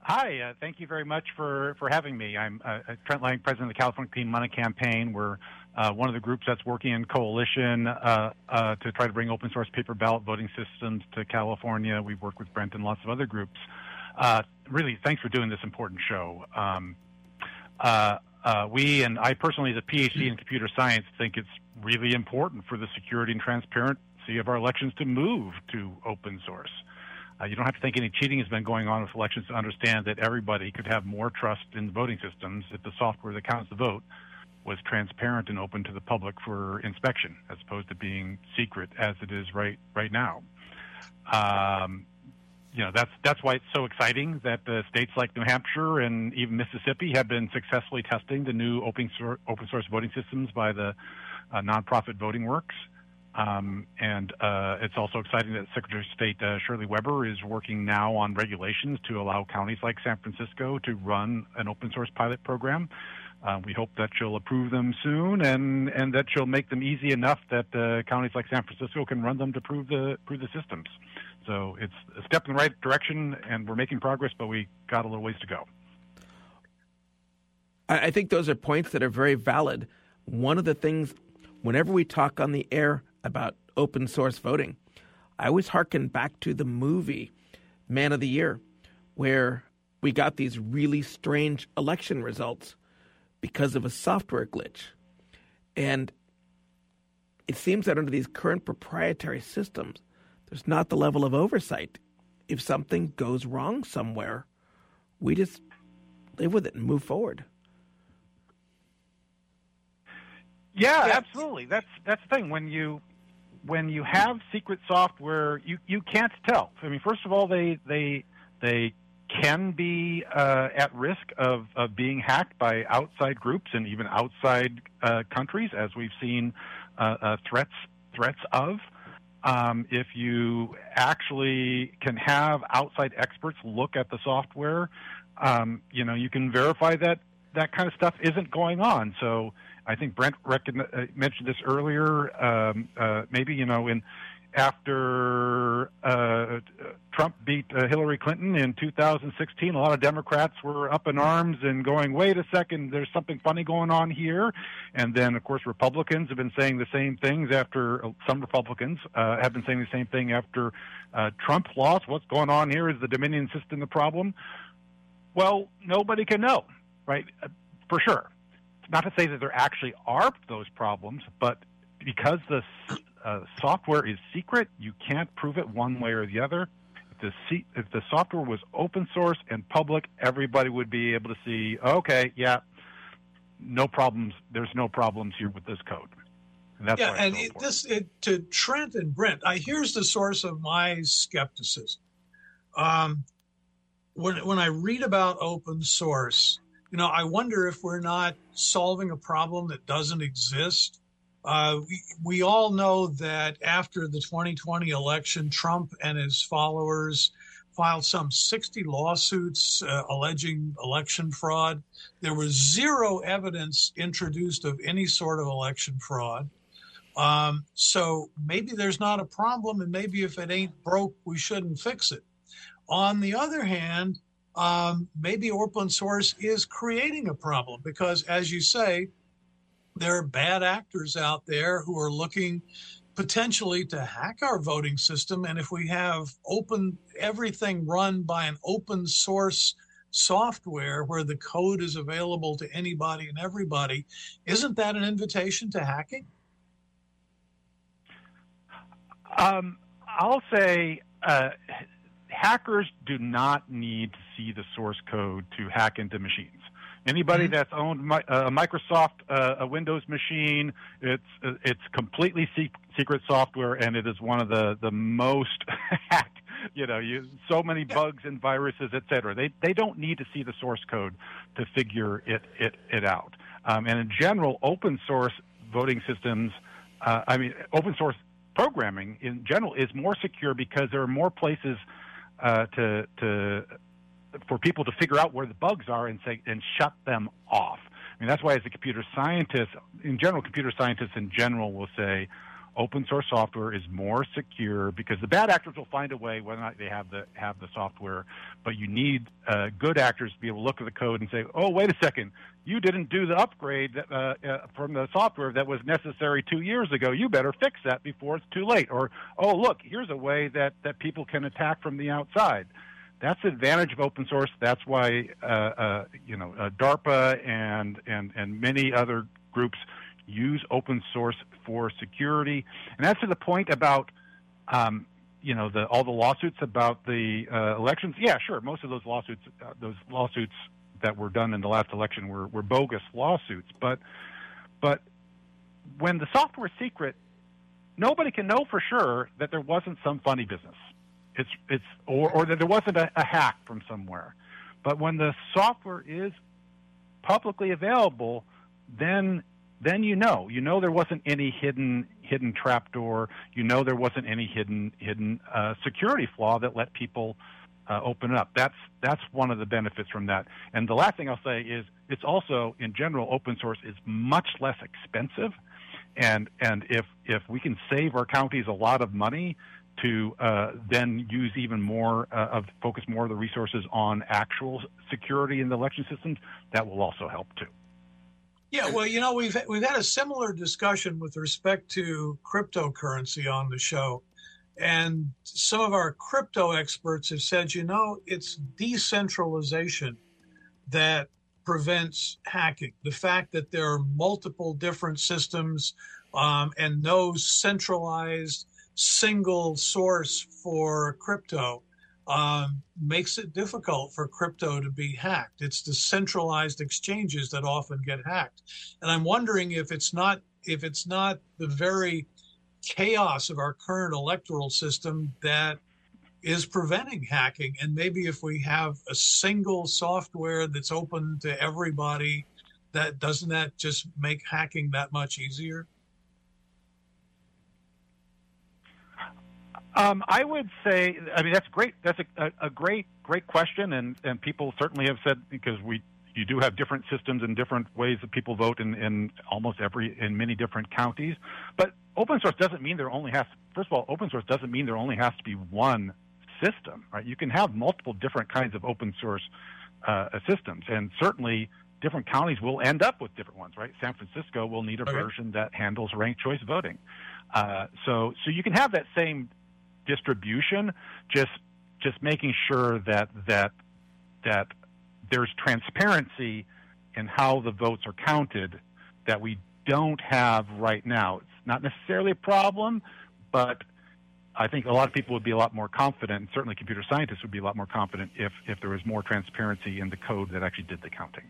Hi, uh, thank you very much for, for having me. I'm uh, uh Trent Lange, president of the California Clean Money Campaign. We're uh, one of the groups that's working in coalition uh, uh, to try to bring open source paper ballot voting systems to California. We work with Brent and lots of other groups. really, thanks for doing this important show. Um, we and I personally, as a PhD in computer science, think it's really important for the security and transparency of our elections to move to open source. Uh, you don't have to think any cheating has been going on with elections to understand that everybody could have more trust in the voting systems if the software that counts the vote was transparent and open to the public for inspection, as opposed to being secret as it is right right now. Um, you know that's that's why it's so exciting that the states like New Hampshire and even Mississippi have been successfully testing the new open source, open source voting systems by the uh, nonprofit VotingWorks. Um, and uh, it's also exciting that Secretary of State uh, Shirley Weber is working now on regulations to allow counties like San Francisco to run an open source pilot program. Uh, we hope that she'll approve them soon, and, and that she'll make them easy enough that uh, counties like San Francisco can run them to prove the prove the systems. So it's a step in the right direction, and we're making progress, but we got a little ways to go. I think those are points that are very valid. One of the things, whenever we talk on the air about open source voting, I always harken back to the movie Man of the Year, where we got these really strange election results because of a software glitch. And it seems that under these current proprietary systems, there's not the level of oversight. If something goes wrong somewhere, we just live with it and move forward. Yeah, absolutely. That's that's the thing. When you when you have secret software, you you can't tell. I mean, first of all, they they they can be uh, at risk of, of being hacked by outside groups and even outside uh, countries, as we've seen uh, uh threats threats of. Um, if you actually can have outside experts look at the software, um, you know you can verify that that kind of stuff isn't going on. So I think Brent uh, mentioned this earlier. Um, uh, maybe you know, in after uh, Trump beat uh, Hillary Clinton in 2016, a lot of Democrats were up in arms and going, "Wait a second, there's something funny going on here." And then, of course, Republicans have been saying the same things after uh, some Republicans uh, have been saying the same thing after Trump lost. What's going on here? Is the Dominion system the problem? Well, nobody can know, right? For sure not to say that there actually are those problems, but because the uh, software is secret, you can't prove it one way or the other. If the, if the software was open source and public, everybody would be able to see, okay, yeah, no problems. There's no problems here with this code. And yeah, and it, this it, to Trent and Brent. I here's the source of my skepticism. Um, when when I read about open source, you know, I wonder if we're not solving a problem that doesn't exist. Uh, we, all know that after the 2020 election, Trump and his followers filed some 60 lawsuits uh, alleging election fraud. There was zero evidence introduced of any sort of election fraud. Um, so maybe there's not a problem, and maybe if it ain't broke, we shouldn't fix it. On the other hand, um, maybe open source is creating a problem because, as you say, there are bad actors out there who are looking potentially to hack our voting system. And if we have open everything run by an open source software where the code is available to anybody and everybody, isn't that an invitation to hacking? Um, I'll say uh, hackers do not need to see the source code to hack into machines. Anybody mm-hmm. that's owned a Microsoft, uh, a Windows machine, it's it's completely secret software, and it is one of the the most hacked. You know, you, so many bugs and viruses, et cetera. They they don't need to see the source code to figure it it it out. Um, and in general, open source voting systems, uh, I mean, open source programming in general is more secure because there are more places uh, to to for people to figure out where the bugs are and say and shut them off. I mean, that's why as a computer scientist, in general, computer scientists in general will say open source software is more secure because the bad actors will find a way whether or not they have the have the software, but you need uh, good actors to be able to look at the code and say, "Oh, wait a second, you didn't do the upgrade that, uh, uh, from the software that was necessary two years ago. You better fix that before it's too late." Or, "Oh, look, here's a way that that people can attack from the outside." That's the advantage of open source. That's why uh, uh, you know uh, DARPA and and and many other groups use open source for security, and that's to the point about. Um, you know the all the lawsuits about the uh, elections. Yeah, sure. Most of those lawsuits, uh, those lawsuits that were done in the last election were, were bogus lawsuits. But but when the software secret, nobody can know for sure that there wasn't some funny business. It's it's or, or that there wasn't a, a hack from somewhere. But when the software is publicly available, then then you know you know there wasn't any hidden hidden trapdoor. You know there wasn't any hidden hidden uh, security flaw that let people uh, open it up. That's that's one of the benefits from that. And the last thing I'll say is it's also in general open source is much less expensive. And and if if we can save our counties a lot of money to uh, then use even more uh, of focus more of the resources on actual security in the election systems, that will also help too. Yeah, well, you know, we've we've had a similar discussion with respect to cryptocurrency on the show. And some of our crypto experts have said, you know, it's decentralization that prevents hacking. The fact that there are multiple different systems um, and no centralized single source for crypto um, makes it difficult for crypto to be hacked. It's the centralized exchanges that often get hacked, and I'm wondering if it's not if it's not the very chaos of our current electoral system that is preventing hacking. And maybe if we have a single software that's open to everybody, that doesn't that just make hacking that much easier? Um, I would say, I mean, that's great. That's a, a, great, great question, and, and people certainly have said because we you do have different systems and different ways that people vote in, in almost every in many different counties. But open source doesn't mean there only has. First of all, open source doesn't mean there only has to be one system. Right? You can have multiple different kinds of open source uh, systems, and certainly different counties will end up with different ones. Right? San Francisco will need a okay. version that handles ranked choice voting. Uh, so so you can have that same distribution, just just making sure that that that there's transparency in how the votes are counted that we don't have right now. It's not necessarily a problem, but I think a lot of people would be a lot more confident, and certainly computer scientists would be a lot more confident if, if there was more transparency in the code that actually did the counting.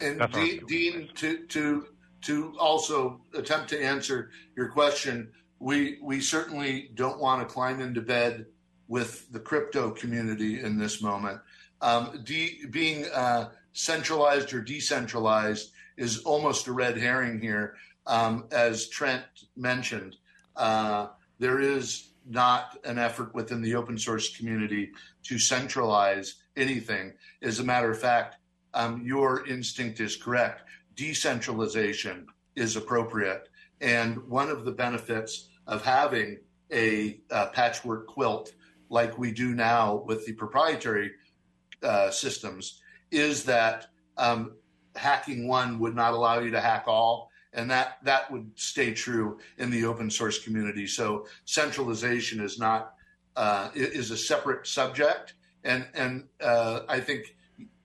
And Dean, Dean to, to, to also attempt to answer your question, we we certainly don't want to climb into bed with the crypto community in this moment. Um, de- being uh, centralized or decentralized is almost a red herring here. Um, as Trent mentioned, uh, there is not an effort within the open source community to centralize anything. As a matter of fact, um, your instinct is correct. Decentralization is appropriate. And one of the benefits of having a, a patchwork quilt like we do now with the proprietary uh, systems is that um, hacking one would not allow you to hack all. And that that would stay true in the open source community. So centralization is not uh, is a separate subject. And and uh, i think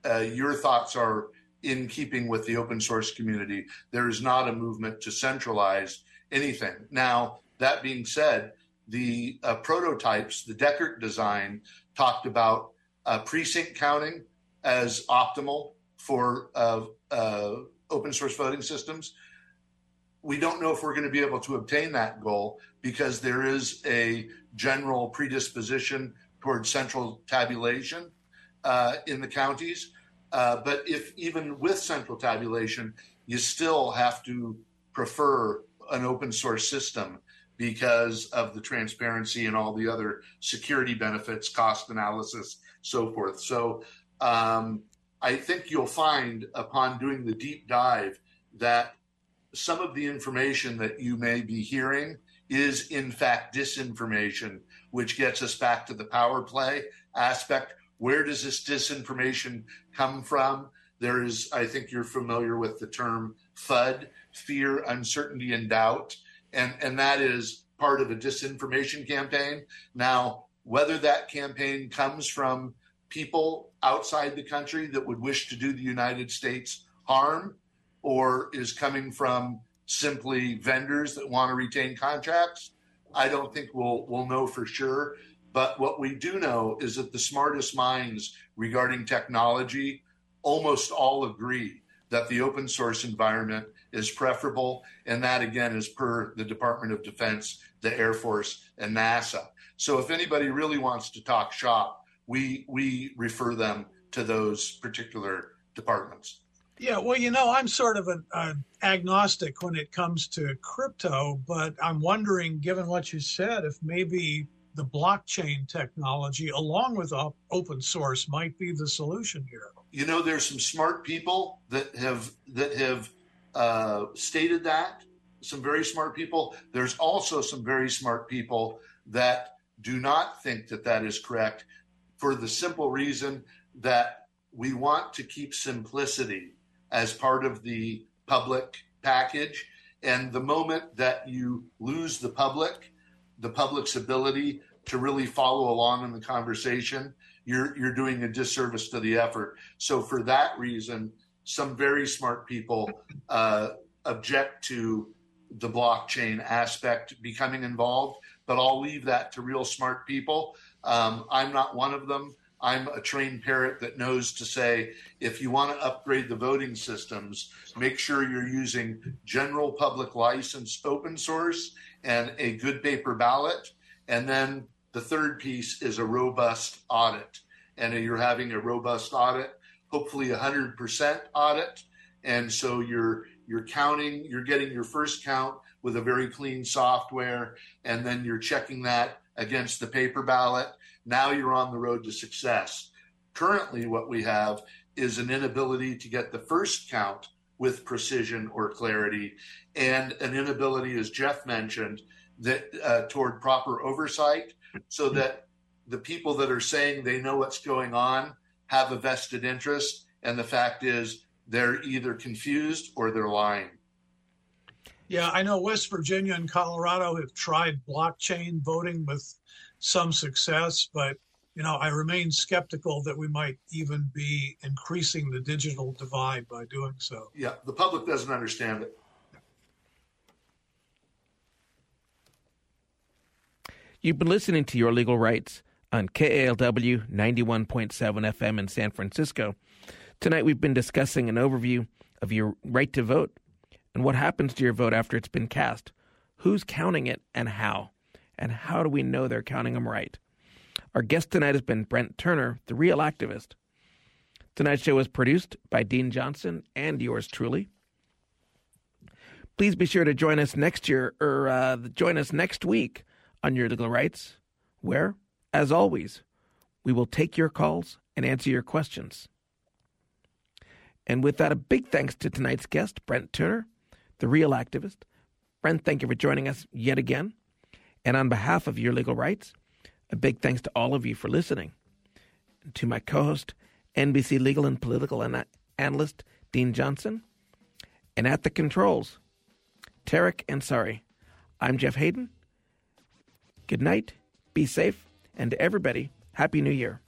uh, your thoughts are in keeping with the open source community there is not a movement to centralize anything now that being said, the uh, prototypes, the Deckert design, talked about uh, precinct counting as optimal for uh, uh open source voting systems. We don't know if we're going to be able to obtain that goal because there is a general predisposition towards central tabulation uh, in the counties. Uh, but if even with central tabulation, you still have to prefer an open source system because of the transparency and all the other security benefits, cost analysis, so forth. So um, I think you'll find upon doing the deep dive that some of the information that you may be hearing is in fact disinformation, which gets us back to the power play aspect. Where does this disinformation come from? There is, I think you're familiar with the term FUD, fear, uncertainty, and doubt. And, and that is part of a disinformation campaign. Now, whether that campaign comes from people outside the country that would wish to do the United States harm or is coming from simply vendors that want to retain contracts, I don't think we'll we'll know for sure. But what we do know is that the smartest minds regarding technology almost all agree that the open source environment is preferable. And that, again, is per the Department of Defense, the Air Force, and NASA. So if anybody really wants to talk shop, we, we refer them to those particular departments. Yeah, well, you know, I'm sort of an, agnostic when it comes to crypto, but I'm wondering, given what you said, if maybe the blockchain technology, along with op- open source, might be the solution here. You know, there's some smart people that have that have uh, stated that. Some very smart people. There's also some very smart people that do not think that that is correct, for the simple reason that we want to keep simplicity as part of the public package. And the moment that you lose the public, the public's ability to really follow along in the conversation, you're you're doing a disservice to the effort. So for that reason, some very smart people uh, object to the blockchain aspect becoming involved, but I'll leave that to real smart people. Um, I'm not one of them. I'm a trained parrot that knows to say if you want to upgrade the voting systems, make sure you're using general public license open source and a good paper ballot. And then the third piece is a robust audit. And you're having a robust audit, hopefully 100% audit. And so you're you're counting, you're getting your first count with a very clean software, and then you're checking that against the paper ballot now you're on the road to success. Currently, what we have is an inability to get the first count with precision or clarity, and an inability, as Jeff mentioned, that uh, toward proper oversight, so that the people that are saying they know what's going on have a vested interest, and the fact is they're either confused or they're lying. Yeah, I know West Virginia and Colorado have tried blockchain voting with some success, but you know, I remain skeptical that we might even be increasing the digital divide by doing so. Yeah, the public doesn't understand it. You've been listening to Your Legal Rights on KALW 91.7 FM in San Francisco. Tonight we've been discussing an overview of your right to vote and what happens to your vote after it's been cast, who's counting it, and how and how do we know they're counting them right? Our guest tonight has been Brent Turner, the real activist. Tonight's show was produced by Dean Johnson and yours truly. Please be sure to join us next year, or uh, join us next week on Your Legal Rights, where, as always, we will take your calls and answer your questions. And with that, a big thanks to tonight's guest, Brent Turner, the real activist. Brent, thank you for joining us yet again. And on behalf of Your Legal Rights, a big thanks to all of you for listening. And to my co host, NBC legal and political analyst Dean Johnson. And at the controls, Tarek Ansari. I'm Jeff Hayden. Good night, be safe, and to everybody, Happy New Year.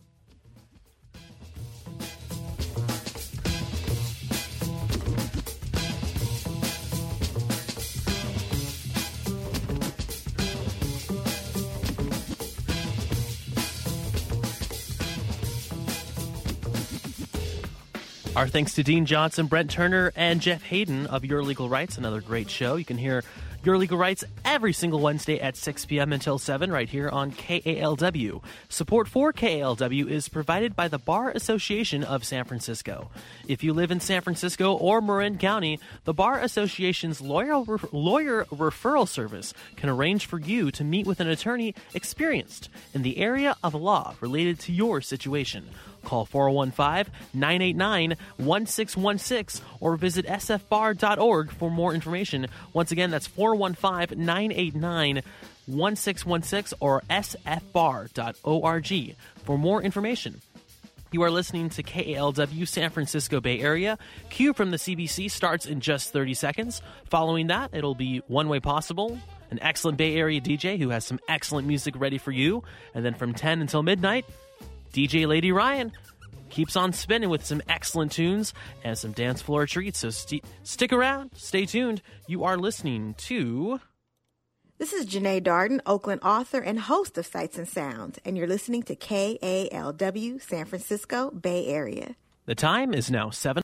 Our thanks to Dean Johnson, Brent Turner, and Jeff Hayden of Your Legal Rights. Another great show. You can hear Your Legal Rights every single Wednesday at 6 p.m. until 7 right here on KALW. Support for KALW is provided by the Bar Association of San Francisco. If you live in San Francisco or Marin County, the Bar Association's lawyer, lawyer referral service can arrange for you to meet with an attorney experienced in the area of law related to your situation. Call 415 989 1616 or visit sfbar.org for more information. Once again, that's 415 989 1616 or sfbar.org for more information. You are listening to KALW San Francisco Bay Area. Q from the CBC starts in just 30 seconds. Following that, it'll be One Way Possible, an excellent Bay Area DJ who has some excellent music ready for you. And then from 10 until midnight, DJ Lady Ryan keeps on spinning with some excellent tunes and some dance floor treats. So st- stick around, stay tuned. You are listening to. This is Janae Darden, Oakland author and host of Sights and Sounds, and you're listening to KALW San Francisco Bay Area. The time is now 7.